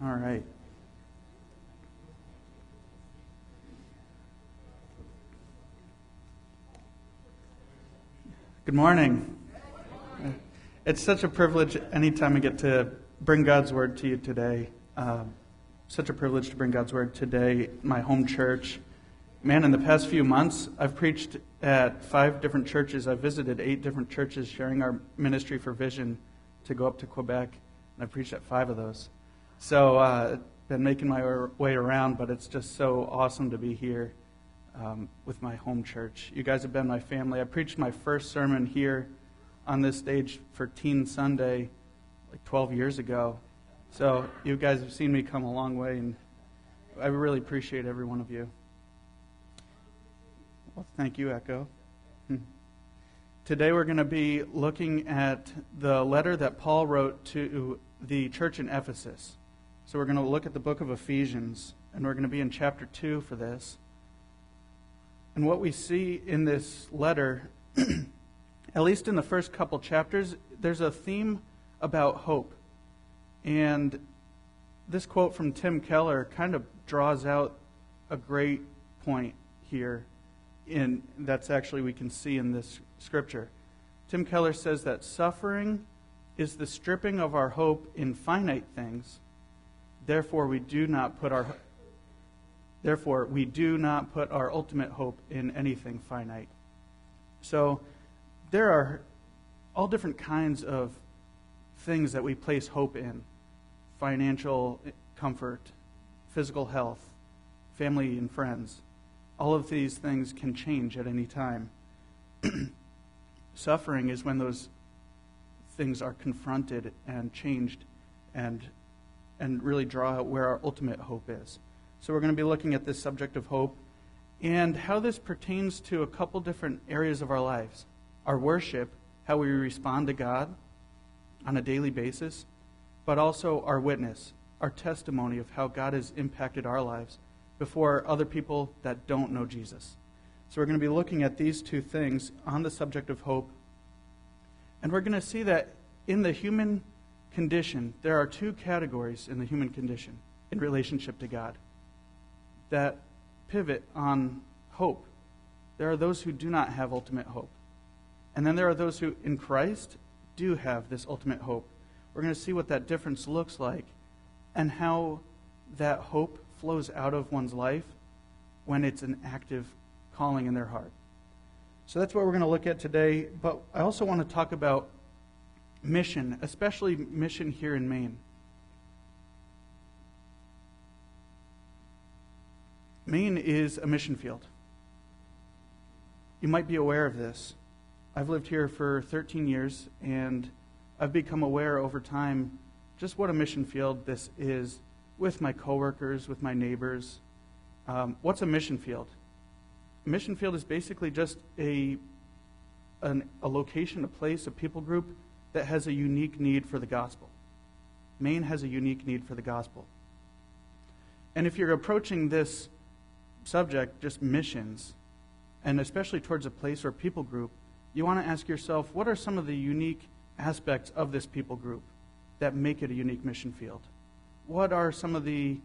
All right. Good morning. It's such a privilege anytime I get to bring God's word to you today. Um, such a privilege to bring God's word today, my home church. Man, in the past few months, I've preached at five different churches. I've visited eight different churches sharing our ministry for vision to go up to Quebec, and I've preached at five of those. So, uh, been making my way around, but it's just so awesome to be here um, with my home church. You guys have been my family. I preached my first sermon here on this stage for Teen Sunday like 12 years ago. So, you guys have seen me come a long way, and I really appreciate every one of you. Well, thank you, Echo. Hmm. Today we're going to be looking at the letter that Paul wrote to the church in Ephesus. So we're going to look at the book of Ephesians, and we're going to be in chapter 2 for this. And what we see in this letter, at least in the first couple chapters, there's a theme about hope. And this quote from Tim Keller kind of draws out a great point here in that's actually we can see in this scripture. Tim Keller says that suffering is the stripping of our hope in finite things Therefore, we do not put our therefore we do not put our ultimate hope in anything finite. So there are all different kinds of things that we place hope in. Financial comfort, physical health, family and friends. All of these things can change at any time. Suffering is when those things are confronted and changed and and really draw out where our ultimate hope is. So, we're going to be looking at this subject of hope and how this pertains to a couple different areas of our lives our worship, how we respond to God on a daily basis, but also our witness, our testimony of how God has impacted our lives before other people that don't know Jesus. So, we're going to be looking at these two things on the subject of hope. And we're going to see that in the human condition, there are two categories in the human condition in relationship to God that pivot on hope. There are those who do not have ultimate hope. And then there are those who, in Christ, do have this ultimate hope. We're going to see what that difference looks like and how that hope flows out of one's life when it's an active calling in their heart. So that's what we're going to look at today. But I also want to talk about mission, especially mission here in Maine. Maine is a mission field. You might be aware of this. I've lived here for 13 years, and I've become aware over time just what a mission field this is with my coworkers, with my neighbors. Um, what's a mission field? A mission field is basically just a, an, a location, a place, a people group that has a unique need for the gospel. Maine has a unique need for the gospel. And if you're approaching this subject, just missions, and especially towards a place or people group, you want to ask yourself what are some of the unique aspects of this people group that make it a unique mission field? What are some of the,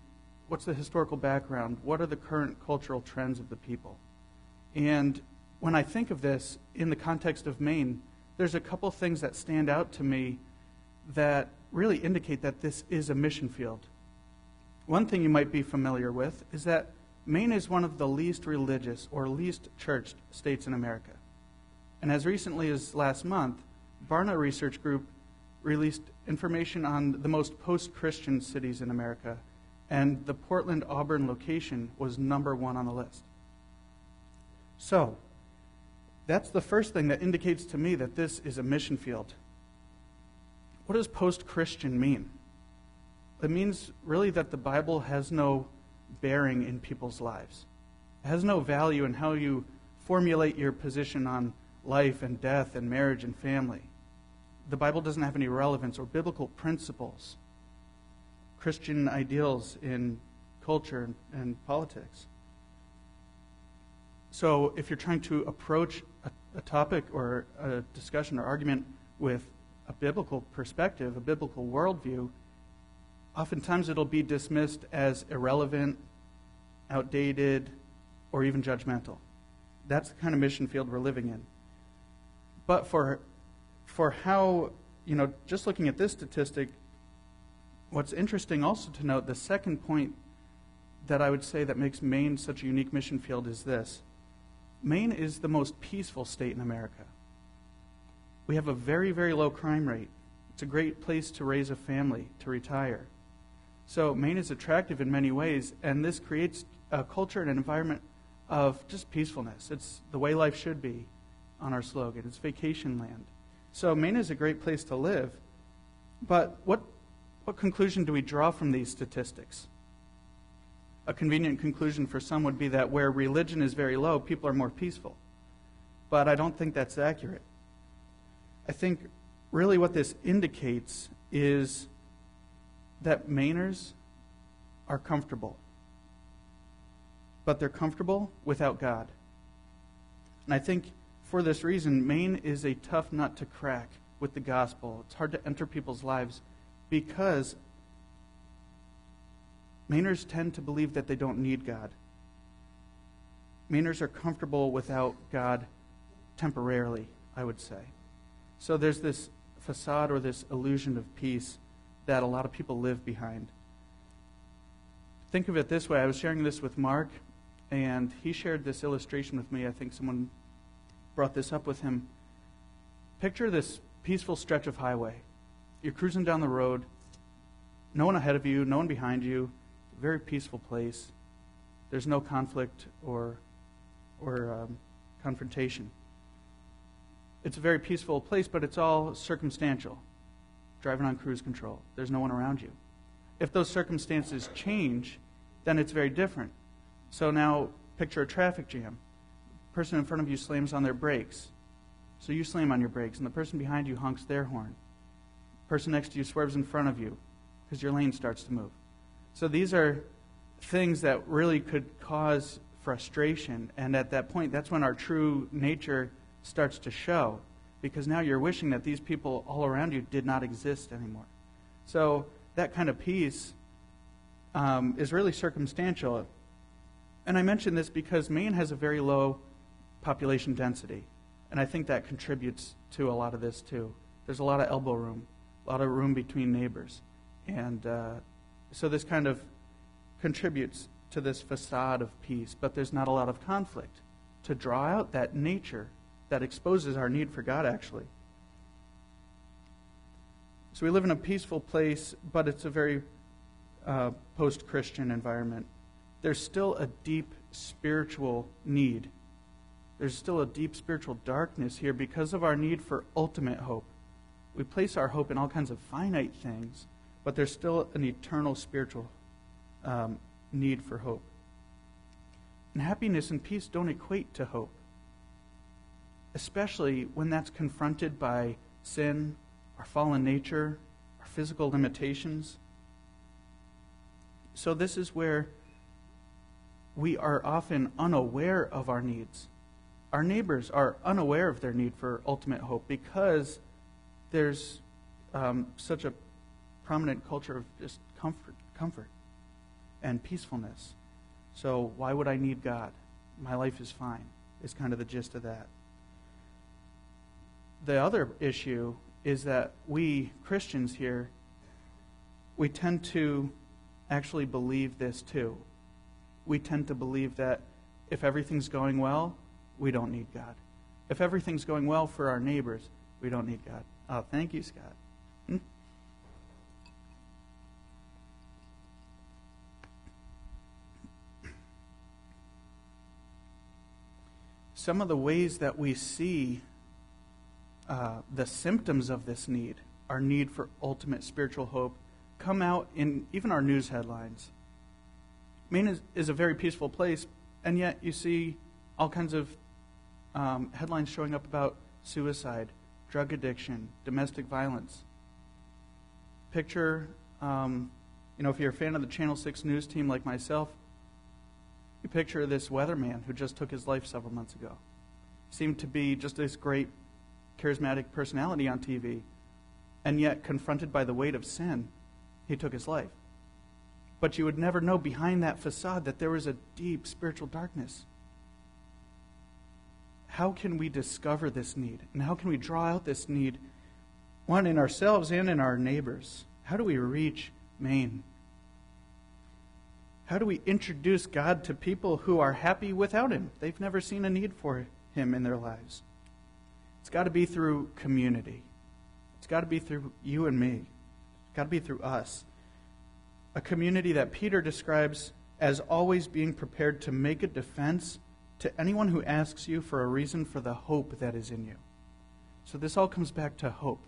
what's the historical background? What are the current cultural trends of the people? And when I think of this in the context of Maine, there's a couple things that stand out to me that really indicate that this is a mission field. One thing you might be familiar with is that Maine is one of the least religious or least churched states in America. And as recently as last month, Barna Research Group released information on the most post Christian cities in America, and the Portland Auburn location was number one on the list. So, that's the first thing that indicates to me that this is a mission field. What does post Christian mean? It means really that the Bible has no bearing in people's lives. It has no value in how you formulate your position on life and death and marriage and family. The Bible doesn't have any relevance or biblical principles, Christian ideals in culture and, and politics. So if you're trying to approach a, a, topic or a discussion or argument with a biblical perspective, a biblical worldview, oftentimes it'll be dismissed as irrelevant, outdated, or even judgmental. That's the kind of mission field we're living in. But for, for how, you know, just looking at this statistic, what's interesting also to note, the second point that I would say that makes Maine such a unique mission field is this Maine is the most peaceful state in America. We have a very, very low crime rate. It's a great place to raise a family, to retire. So, Maine is attractive in many ways, and this creates a culture and an environment of just peacefulness. It's the way life should be on our slogan. It's vacation land. So, Maine is a great place to live. But what, what conclusion do we draw from these statistics? A convenient conclusion for some would be that where religion is very low, people are more peaceful. But I don't think that's accurate. I think really what this indicates is that Mainers are comfortable. But they're comfortable without God. And I think for this reason, Maine is a tough nut to crack with the gospel. It's hard to enter people's lives because Mainers tend to believe that they don't need God. Mainers are comfortable without God temporarily, I would say. So there's this facade or this illusion of peace that a lot of people live behind. Think of it this way I was sharing this with Mark, and he shared this illustration with me. I think someone brought this up with him. Picture this peaceful stretch of highway. You're cruising down the road, no one ahead of you, no one behind you, very peaceful place. There's no conflict or, or um, confrontation. It's a very peaceful place, but it's all circumstantial driving on cruise control. There's no one around you. If those circumstances change, then it's very different. So now picture a traffic jam. The person in front of you slams on their brakes. So you slam on your brakes, and the person behind you honks their horn. The person next to you swerves in front of you because your lane starts to move. So these are things that really could cause frustration. And at that point, that's when our true nature starts to show because now you're wishing that these people all around you did not exist anymore. So that kind of peace um, is really circumstantial. And I mention this because Maine has a very low population density. And I think that contributes to a lot of this too. There's a lot of elbow room, a lot of room between neighbors. And uh, so this kind of contributes to this facade of peace, but there's not a lot of conflict to draw out that nature that exposes our need for God, actually. So we live in a peaceful place, but it's a very uh, post Christian environment. There's still a deep spiritual need. There's still a deep spiritual darkness here because of our need for ultimate hope. We place our hope in all kinds of finite things, but there's still an eternal spiritual um, need for hope. And happiness and peace don't equate to hope especially when that's confronted by sin, our fallen nature, our physical limitations. So, this is where we are often unaware of our needs. Our neighbors are unaware of their need for ultimate hope because there's um, such a prominent culture of just comfort, comfort and peacefulness. So, why would I need God? My life is fine, is kind of the gist of that the other issue is that we Christians here, we tend to actually believe this too. We tend to believe that if everything's going well, we don't need God. If everything's going well for our neighbors, we don't need God. Oh, thank you, Scott. Some of the ways that we see uh, the symptoms of this need, our need for ultimate spiritual hope, come out in even our news headlines. Maine is, is a very peaceful place, and yet you see all kinds of um, headlines showing up about suicide, drug addiction, domestic violence. Picture, um, you know, if you're a fan of the Channel 6 news team like myself, you picture this weatherman who just took his life several months ago. Seemed to be just this great charismatic personality on TV, and yet confronted by the weight of sin, he took his life. but you would never know behind that facade that there was a deep spiritual darkness. How can we discover this need? And how can we draw out this need, one in ourselves and in our neighbors? How do we reach Maine? How do we introduce God to people who are happy without Him? They've never seen a need for Him in their lives. It's got to be through community. It's got to be through you and me. It's got to be through us. A community that Peter describes as always being prepared to make a defense to anyone who asks you for a reason for the hope that is in you. So this all comes back to hope,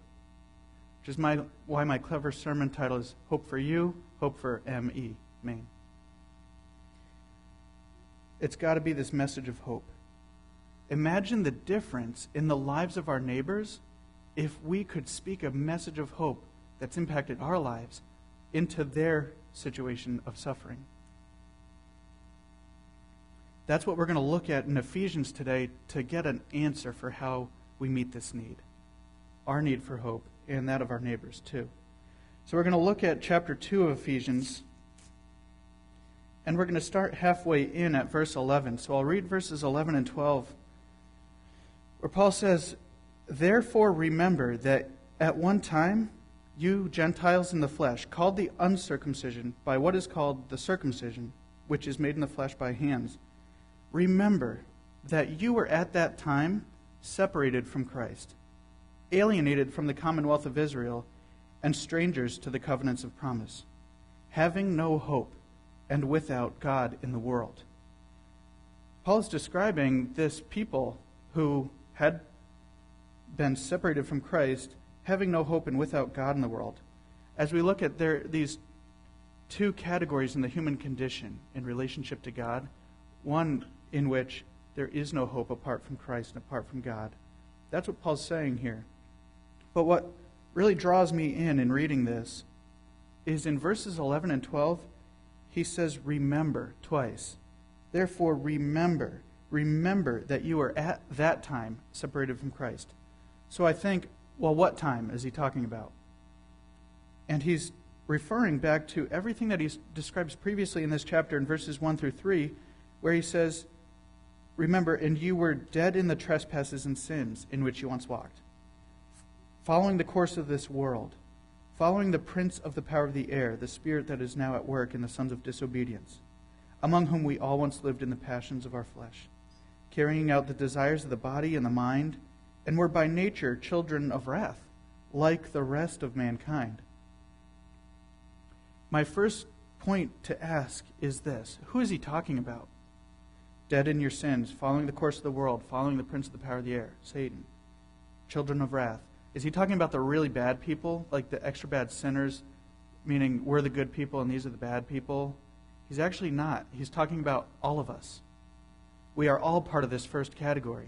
which is my, why my clever sermon title is Hope for You, Hope for M.E., Maine. It's got to be this message of hope. Imagine the difference in the lives of our neighbors if we could speak a message of hope that's impacted our lives into their situation of suffering. That's what we're going to look at in Ephesians today to get an answer for how we meet this need our need for hope and that of our neighbors, too. So we're going to look at chapter 2 of Ephesians, and we're going to start halfway in at verse 11. So I'll read verses 11 and 12, where Paul says, Therefore remember that at one time, you Gentiles in the flesh, called the uncircumcision by what is called the circumcision, which is made in the flesh by hands Remember that you were at that time separated from Christ, alienated from the commonwealth of Israel, and strangers to the covenants of promise, having no hope and without God in the world. Paul is describing this people who had been separated from Christ, having no hope and without God in the world. As we look at their, these two categories in the human condition in relationship to God, one in which there is no hope apart from Christ and apart from God. That's what Paul's saying here. But what really draws me in in reading this is in verses 11 and 12, he says, Remember twice. Therefore, remember, remember that you were at that time separated from Christ. So I think, well, what time is he talking about? And he's referring back to everything that he describes previously in this chapter in verses 1 through 3, where he says, Remember, and you were dead in the trespasses and sins in which you once walked, following the course of this world, following the prince of the power of the air, the spirit that is now at work in the sons of disobedience, among whom we all once lived in the passions of our flesh, carrying out the desires of the body and the mind, and were by nature children of wrath, like the rest of mankind. My first point to ask is this Who is he talking about? dead in your sins, following the course of the world, following the prince of the power of the air, Satan, children of wrath. Is he talking about the really bad people, like the extra bad sinners, meaning we're the good people and these are the bad people? He's actually not. He's talking about all of us. We are all part of this first category.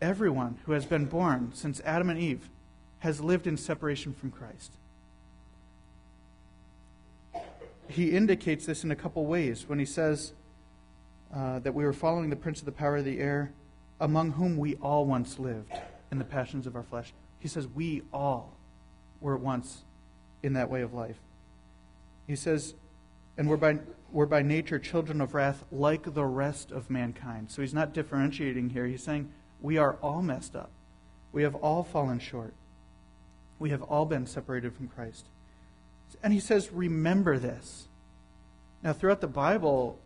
Everyone who has been born since Adam and Eve has lived in separation from Christ. He indicates this in a couple ways when he says, uh, that we were following the prince of the power of the air, among whom we all once lived in the passions of our flesh. He says, We all were once in that way of life. He says, and we're by, we're by nature children of wrath like the rest of mankind. So he's not differentiating here. He's saying we are all messed up. We have all fallen short. We have all been separated from Christ. And he says, remember this. Now, throughout the Bible,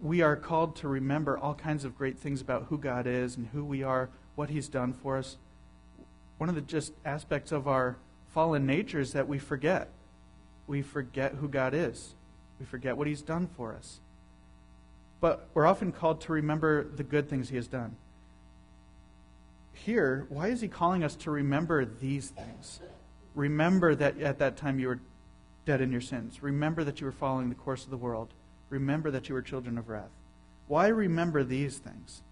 we are called to remember all kinds of great things about who God is and who we are, what He's done for us. One of the just aspects of our fallen nature is that we forget. We forget who God is, we forget what He's done for us. But we're often called to remember the good things He has done. Here, why is He calling us to remember these things? Remember that at that time you were dead in your sins. Remember that you were following the course of the world remember that you were children of wrath. Why remember these things?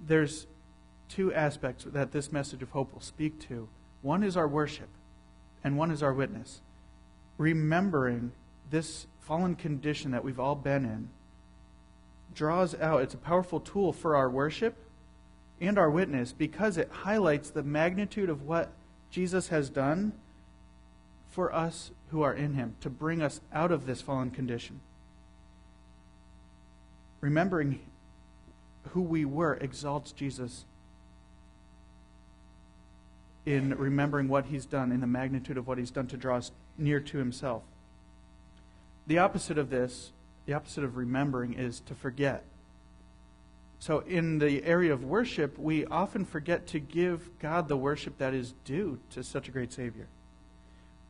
There's two aspects that this message of hope will speak to. One is our worship, and one is our witness. Remembering this fallen condition that we've all been in draws out, it's a powerful tool for our worship and our witness because it highlights the magnitude of what Jesus has done for us who are in him, to bring us out of this fallen condition. Remembering who we were exalts Jesus in remembering what he's done, in the magnitude of what he's done to draw us near to himself. The opposite of this, the opposite of remembering, is to forget. So, in the area of worship, we often forget to give God the worship that is due to such a great Savior.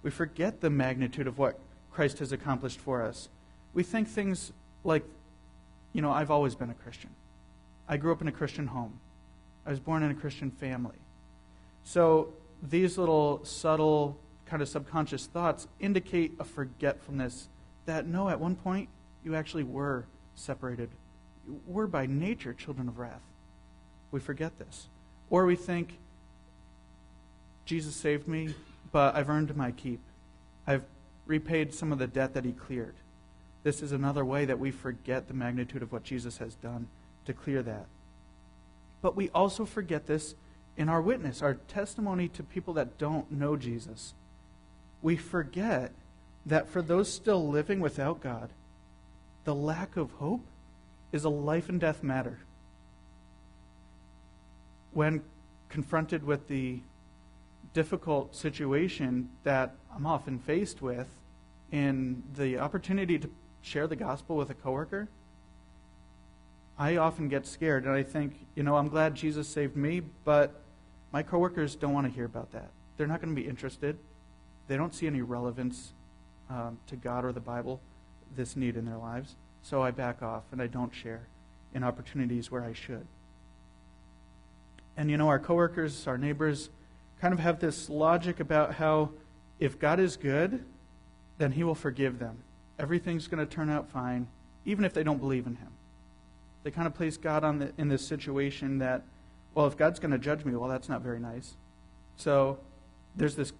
We forget the magnitude of what Christ has accomplished for us. We think things like, you know, I've always been a Christian. I grew up in a Christian home. I was born in a Christian family. So these little subtle, kind of subconscious thoughts indicate a forgetfulness that no, at one point you actually were separated. We're by nature children of wrath. We forget this. Or we think, Jesus saved me, but I've earned my keep. I've repaid some of the debt that he cleared. This is another way that we forget the magnitude of what Jesus has done to clear that. But we also forget this in our witness, our testimony to people that don't know Jesus. We forget that for those still living without God, the lack of hope is a life and death matter. When confronted with the difficult situation that I'm often faced with in the opportunity to share the gospel with a coworker, I often get scared and I think, you know, I'm glad Jesus saved me, but my coworkers don't want to hear about that. They're not going to be interested. They don't see any relevance um, to God or the Bible, this need in their lives. So I back off and I don't share in opportunities where I should. And you know, our coworkers, our neighbors, kind of have this logic about how if God is good, then He will forgive them. Everything's going to turn out fine, even if they don't believe in Him. They kind of place God on the, in this situation that, well, if God's going to judge me, well, that's not very nice. So there's this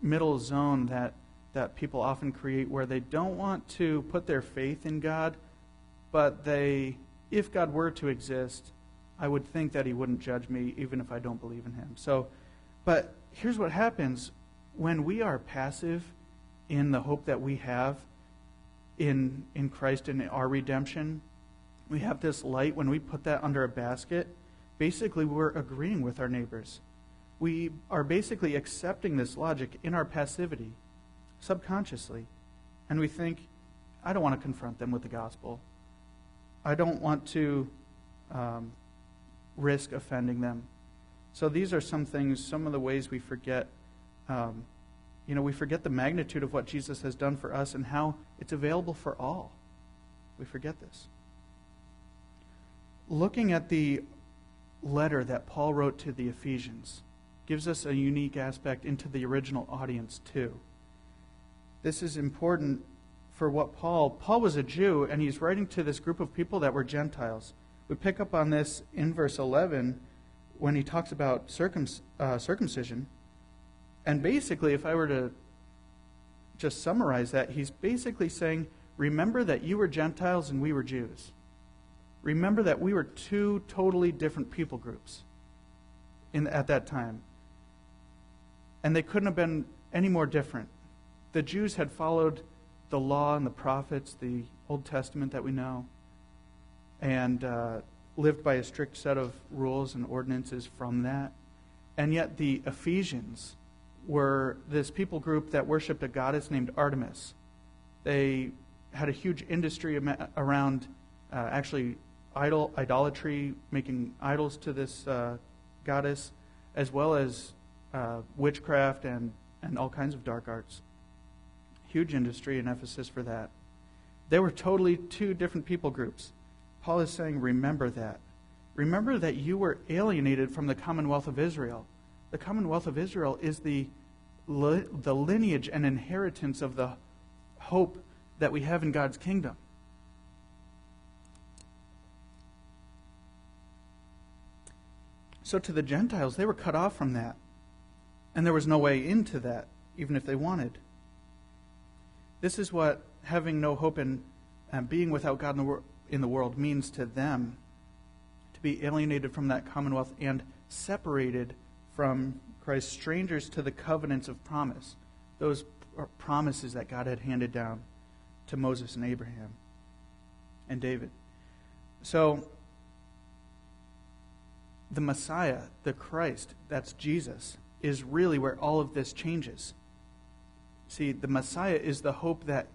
middle zone that, that people often create where they don't want to put their faith in God, but they, if God were to exist, I would think that He wouldn't judge me even if I don't believe in Him. So, but here's what happens when we are passive in the hope that we have in, in Christ and our redemption, we have this light. When we put that under a basket, basically we're agreeing with our neighbors. We are basically accepting this logic in our passivity, subconsciously. And we think, I don't want to confront them with the gospel. I don't want to um, risk offending them. So these are some things, some of the ways we forget. Um, you know, we forget the magnitude of what Jesus has done for us and how it's available for all. We forget this. Looking at the letter that Paul wrote to the Ephesians gives us a unique aspect into the original audience, too. This is important for what Paul, Paul was a Jew, and he's writing to this group of people that were Gentiles. We pick up on this in verse 11 when he talks about circum, uh, circumcision. And basically, if I were to just summarize that, he's basically saying, Remember that you were Gentiles and we were Jews. Remember that we were two totally different people groups in, at that time. And they couldn't have been any more different. The Jews had followed the law and the prophets, the Old Testament that we know, and uh, lived by a strict set of rules and ordinances from that. And yet the Ephesians were this people group that worshiped a goddess named Artemis. They had a huge industry around uh, actually idol idolatry, making idols to this uh, goddess, as well as uh, witchcraft and, and all kinds of dark arts. Huge industry in Ephesus for that. They were totally two different people groups. Paul is saying, remember that. Remember that you were alienated from the commonwealth of Israel. The commonwealth of Israel is the, the lineage and inheritance of the hope that we have in God's kingdom. So to the Gentiles, they were cut off from that. And there was no way into that, even if they wanted. This is what having no hope and, and being without God in the, wor- in the world means to them to be alienated from that commonwealth and separated from Christ, strangers to the covenants of promise, those promises that God had handed down to Moses and Abraham and David. So, the Messiah, the Christ, that's Jesus, is really where all of this changes. See, the Messiah is the hope that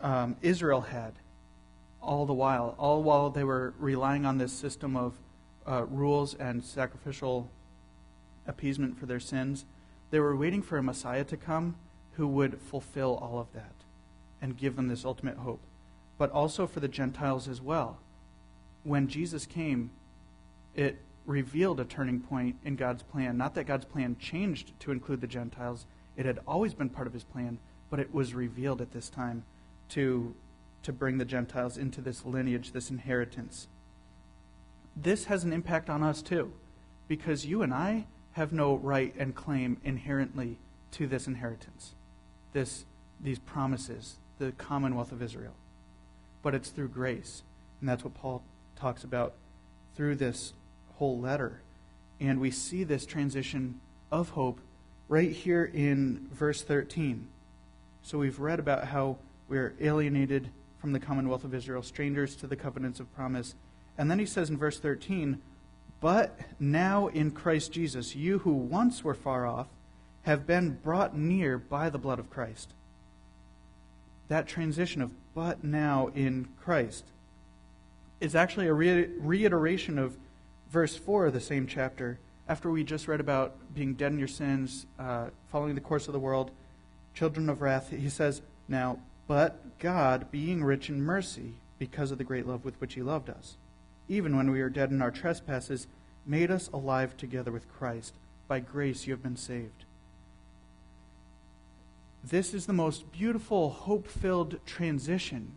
um, Israel had all the while, all while they were relying on this system of uh, rules and sacrificial appeasement for their sins. They were waiting for a Messiah to come who would fulfill all of that and give them this ultimate hope. But also for the Gentiles as well. When Jesus came, it revealed a turning point in God's plan. Not that God's plan changed to include the Gentiles, it had always been part of his plan, but it was revealed at this time to, to bring the Gentiles into this lineage, this inheritance. This has an impact on us too, because you and I have no right and claim inherently to this inheritance, this, these promises, the commonwealth of Israel. But it's through grace. And that's what Paul talks about through this whole letter. And we see this transition of hope right here in verse 13. So we've read about how we're alienated from the commonwealth of Israel, strangers to the covenants of promise. And then he says in verse 13, But now in Christ Jesus, you who once were far off have been brought near by the blood of Christ. That transition of but now in Christ is actually a reiteration of verse 4 of the same chapter, after we just read about being dead in your sins, uh, following the course of the world, children of wrath, he says, Now, but God, being rich in mercy, because of the great love with which he loved us, even when we were dead in our trespasses, made us alive together with Christ. By grace you have been saved. This is the most beautiful, hope filled transition,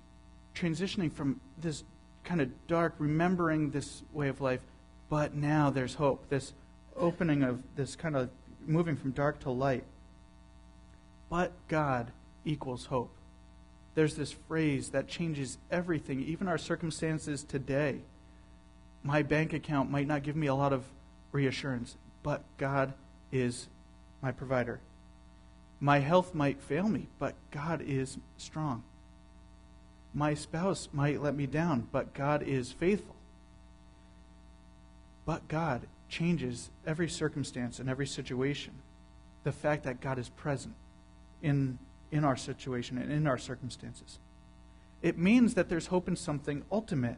transitioning from this kind of dark, remembering this way of life, but now there's hope. This opening of this kind of moving from dark to light. But God equals hope. There's this phrase that changes everything, even our circumstances today. My bank account might not give me a lot of reassurance, but God is my provider. My health might fail me, but God is strong. My spouse might let me down, but God is faithful. But God changes every circumstance and every situation. The fact that God is present in, in our situation and in our circumstances. It means that there's hope in something ultimate.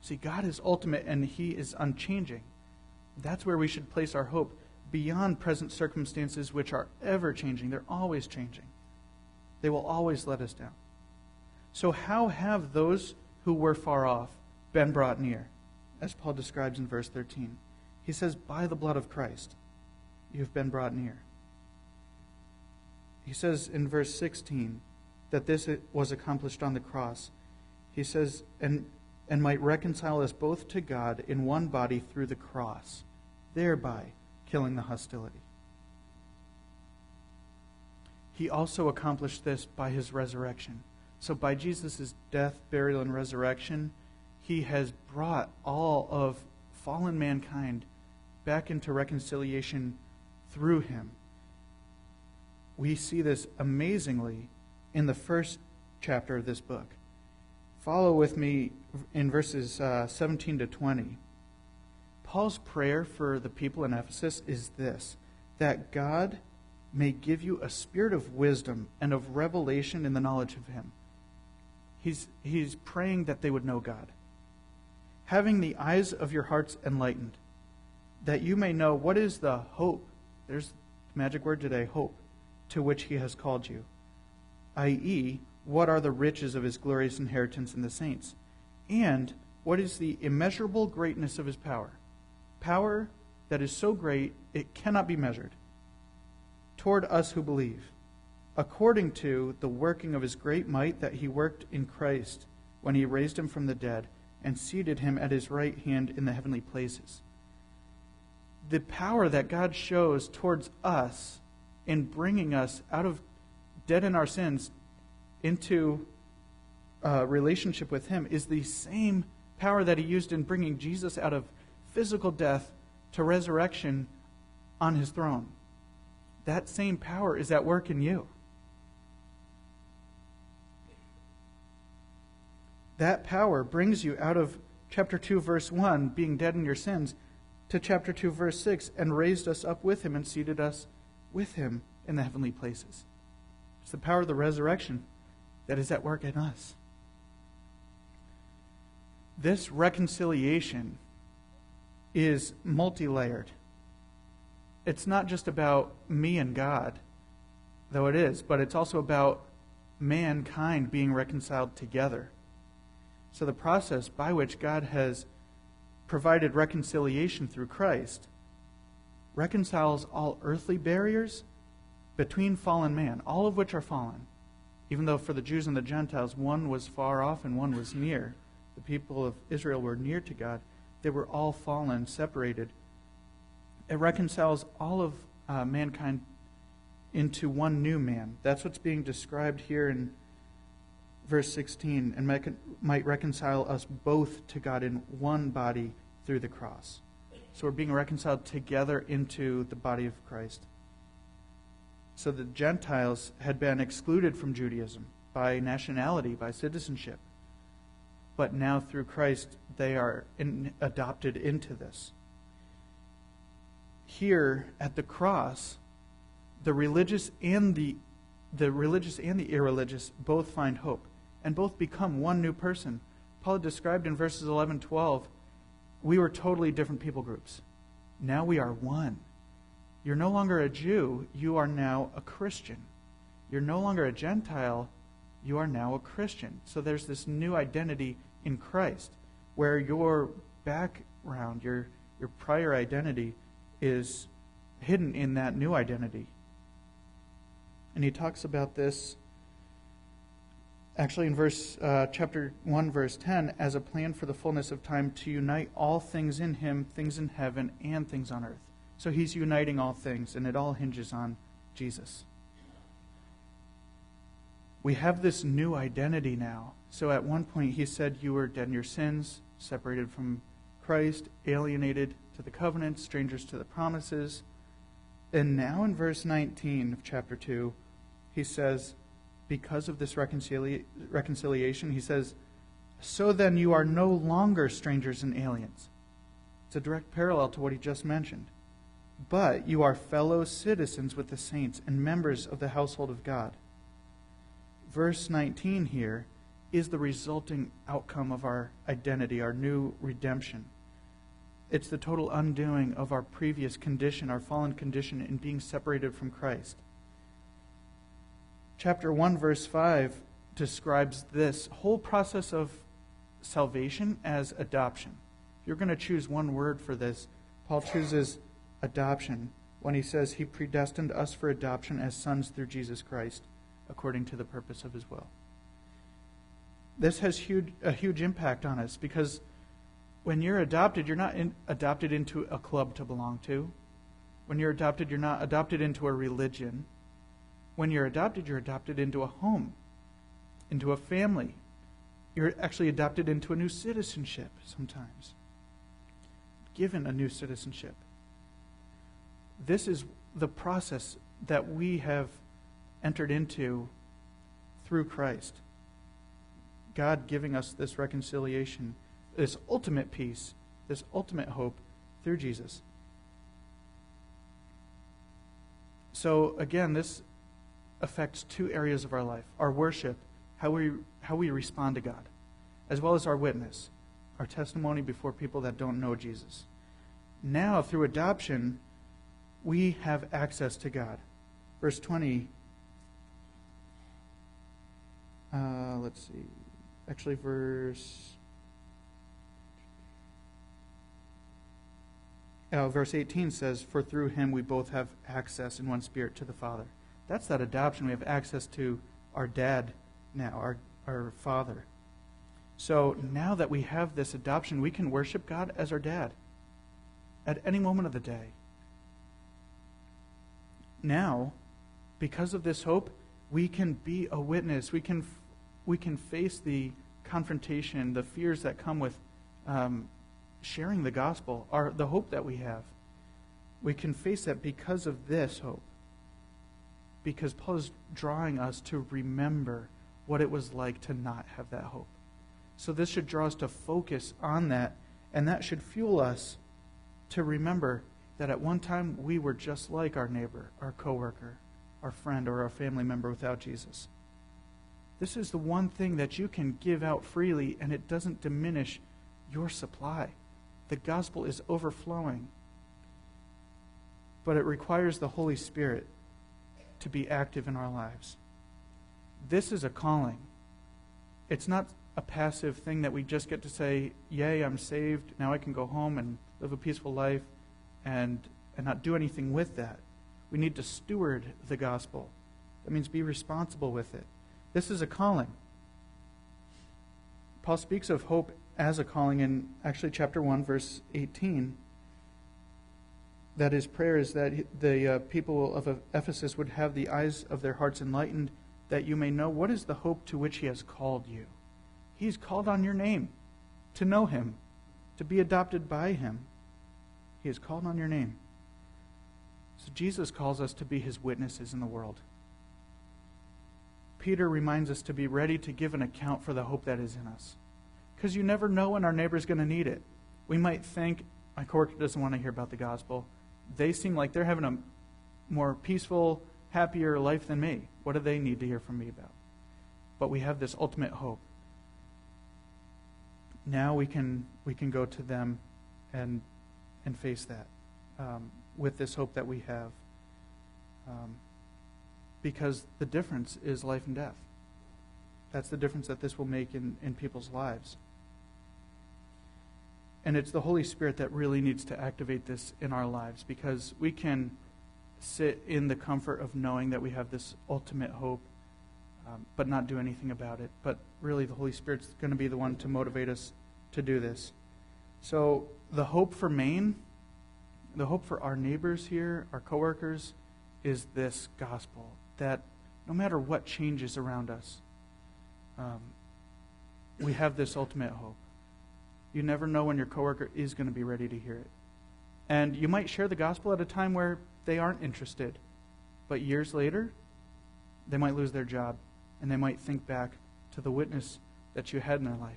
See, God is ultimate and He is unchanging. That's where we should place our hope beyond present circumstances, which are ever changing. They're always changing, they will always let us down. So, how have those who were far off been brought near? As Paul describes in verse 13. He says, By the blood of Christ, you have been brought near. He says in verse 16 that this was accomplished on the cross. He says, and, and might reconcile us both to God in one body through the cross, thereby killing the hostility. He also accomplished this by his resurrection. So, by Jesus' death, burial, and resurrection, he has brought all of fallen mankind back into reconciliation through him. We see this amazingly in the first chapter of this book. Follow with me in verses uh, 17 to 20. Paul's prayer for the people in Ephesus is this that God may give you a spirit of wisdom and of revelation in the knowledge of Him. He's, he's praying that they would know God having the eyes of your hearts enlightened, that you may know what is the hope. There's the magic word today hope, to which he has called you, i.e., what are the riches of his glorious inheritance in the saints, and what is the immeasurable greatness of his power. Power that is so great it cannot be measured. Toward us who believe, according to the working of his great might that he worked in Christ when he raised him from the dead and seated him at his right hand in the heavenly places. The power that God shows towards us in bringing us out of dead in our sins into a relationship with Him is the same power that He used in bringing Jesus out of physical death to resurrection on His throne. that same power is at work in you. That power brings you out of chapter 2, verse 1, being dead in your sins, to chapter 2, verse 6, and raised us up with him and seated us with him in the heavenly places. It's the power of the resurrection that is at work in us. This reconciliation is multi layered. It's not just about me and God, though it is, but it's also about mankind being reconciled together. So, the process by which God has provided reconciliation through Christ reconciles all earthly barriers between fallen man, all of which are fallen. Even though for the Jews and the Gentiles, one was far off and one was near, the people of Israel were near to God, they were all fallen, separated. It reconciles all of uh, mankind into one new man. That's what's being described here in verse 16, and might, reconcile us both to God in one body through the cross. So we're being reconciled together into the body of Christ. So the Gentiles had been excluded from Judaism by nationality, by citizenship. But now through Christ, they are in, adopted into this. Here at the cross, the religious and the the religious and the irreligious both find hope and both become one new person. Paul described in verses 11 12, we were totally different people groups. Now we are one. You're no longer a Jew, you are now a Christian. You're no longer a Gentile, you are now a Christian. So there's this new identity in Christ where your background, your, your prior identity, is hidden in that new identity. And he talks about this actually in verse uh, chapter 1 verse 10 as a plan for the fullness of time to unite all things in him things in heaven and things on earth so he's uniting all things, and it all hinges on Jesus. We have this new identity now. So at one point, he said, You were dead in your sins, separated from Christ, alienated to the covenant, strangers to the promises. And now in verse 19 of chapter 2, he says, Because of this reconcilia- reconciliation, he says, So then you are no longer strangers and aliens. It's a direct parallel to what he just mentioned but you are fellow citizens with the saints and members of the household of God. Verse 19 here is the resulting outcome of our identity, our new redemption. It's the total undoing of our previous condition, our fallen condition in being separated from Christ. Chapter 1, verse 5 describes this whole process of salvation as adoption. If you're going to choose one word for this, Paul chooses adoption when he says he predestined us for adoption as sons through Jesus Christ according to the purpose of his will. This has huge, a huge impact on us because when you're adopted, you're not in, adopted into a club to belong to. When you're adopted, you're not adopted into a religion. When you're adopted, you're adopted into a home, into a family. You're actually adopted into a new citizenship sometimes, given a new citizenship. This is the process that we have entered into through Christ. God giving us this reconciliation, this ultimate peace, this ultimate hope through Jesus. So, again, this affects two areas of our life our worship, how we, how we respond to God, as well as our witness, our testimony before people that don't know Jesus. Now, through adoption, we have access to God. Verse 20. Uh, let's see. Actually, verse. Oh, verse 18 says, For through him we both have access in one spirit to the Father. That's that adoption. We have access to our dad now, our, our Father. So now that we have this adoption, we can worship God as our dad at any moment of the day now, because of this hope, we can be a witness. We can, we can face the confrontation, the fears that come with um, sharing the gospel, our, the hope that we have. We can face that because of this hope. Because Paul is drawing us to remember what it was like to not have that hope. So this should draw us to focus on that, and that should fuel us to remember that at one time we were just like our neighbor, our coworker, our friend, or our family member without Jesus. This is the one thing that you can give out freely, and it doesn't diminish your supply. The gospel is overflowing. But it requires the Holy Spirit to be active in our lives. This is a calling. It's not a passive thing that we just get to say, Yay, I'm saved. Now I can go home and live a peaceful life and, and not do anything with that. We need to steward the gospel. That means be responsible with it. This is a calling. Paul speaks of hope as a calling in actually chapter 1, verse 18. That his prayer is that the uh, people of Ephesus would have the eyes of their hearts enlightened, that you may know what is the hope to which he has called you. He's called on your name to know him, to be adopted by him. He has called on your name. So Jesus calls us to be his witnesses in the world. Peter reminds us to be ready to give an account for the hope that is in us. Because you never know when our neighbor is going to need it. We might think, my coworker doesn't want to hear about the gospel. They seem like they're having a more peaceful, happier life than me. What do they need to hear from me about? But we have this ultimate hope. Now we can we can go to them and and face that um, with this hope that we have. Um, because the difference is life and death. That's the difference that this will make in, in people's lives. And it's the Holy Spirit that really needs to activate this in our lives because we can sit in the comfort of knowing that we have this ultimate hope, um, but not do anything about it. But really, the Holy Spirit's going to be the one to motivate us to do this. So, the hope for Maine, the hope for our neighbors here, our coworkers, is this gospel that no matter what changes around us, um, we have this ultimate hope. You never know when your coworker is going to be ready to hear it. And you might share the gospel at a time where they aren't interested. But years later, they might lose their job and they might think back to the witness that you had in their life.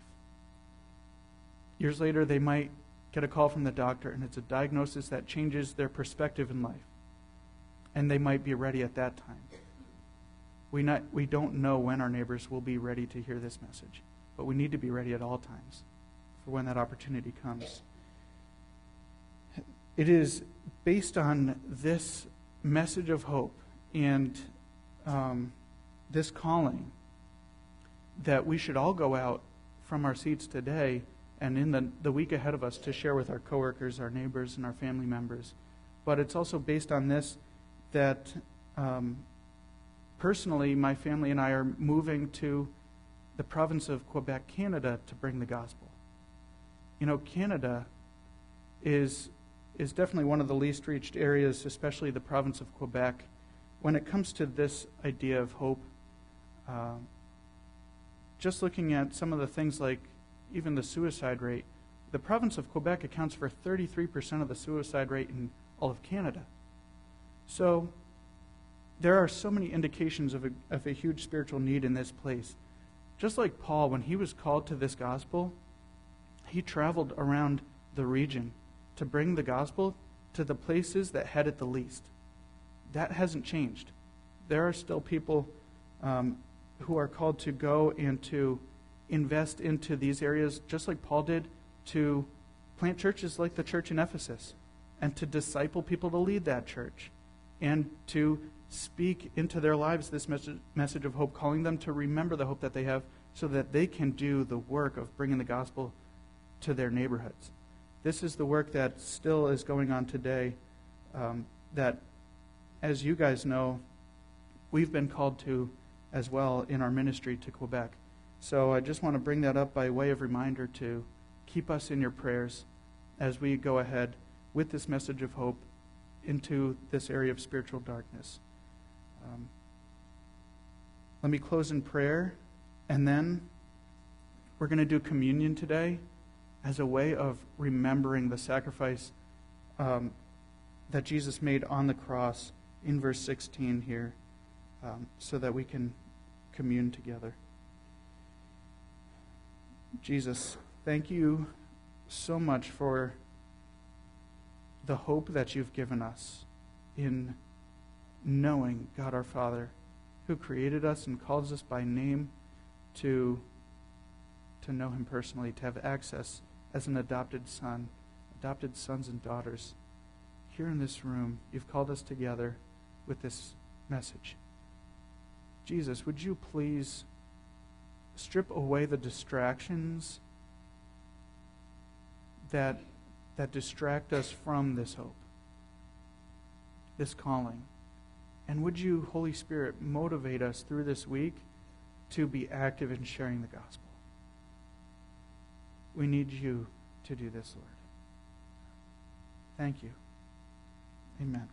Years later, they might get a call from the doctor and it's a diagnosis that changes their perspective in life. And they might be ready at that time. We, not, we don't know when our neighbors will be ready to hear this message, but we need to be ready at all times for when that opportunity comes. It is based on this message of hope and um, this calling that we should all go out from our seats today and in the, the week ahead of us to share with our coworkers, our neighbors, and our family members. But it's also based on this that um, personally, my family and I are moving to the province of Quebec, Canada, to bring the gospel you know, Canada is, is definitely one of the least reached areas, especially the province of Quebec, when it comes to this idea of hope. Uh, just looking at some of the things like even the suicide rate, the province of Quebec accounts for 33% of the suicide rate in all of Canada. So there are so many indications of a, of a huge spiritual need in this place. Just like Paul, when he was called to this gospel, he traveled around the region to bring the gospel to the places that had it the least. That hasn't changed. There are still people um, who are called to go and to invest into these areas, just like Paul did, to plant churches like the church in Ephesus, and to disciple people to lead that church, and to speak into their lives this message, message of hope, calling them to remember the hope that they have so that they can do the work of bringing the gospel to their neighborhoods. This is the work that still is going on today. Um, that, as you guys know, we've been called to as well in our ministry to Quebec. So I just want to bring that up by way of reminder to keep us in your prayers as we go ahead with this message of hope into this area of spiritual darkness. Um, let me close in prayer, and then we're going to do communion today as a way of remembering the sacrifice um, that Jesus made on the cross in verse 16 here. um, so that we can commune together. Jesus, thank you so much for the hope that you've given us in knowing God our Father, who created us and calls us by name to, to know him personally, to have access as an adopted son, adopted sons and daughters. Here in this room, you've called us together with this message. Jesus, would you please strip away the distractions that, that distract us from this hope, this calling? And would you, Holy Spirit, motivate us through this week to be active in sharing the gospel? We need you to do this, Lord. Thank you. Amen.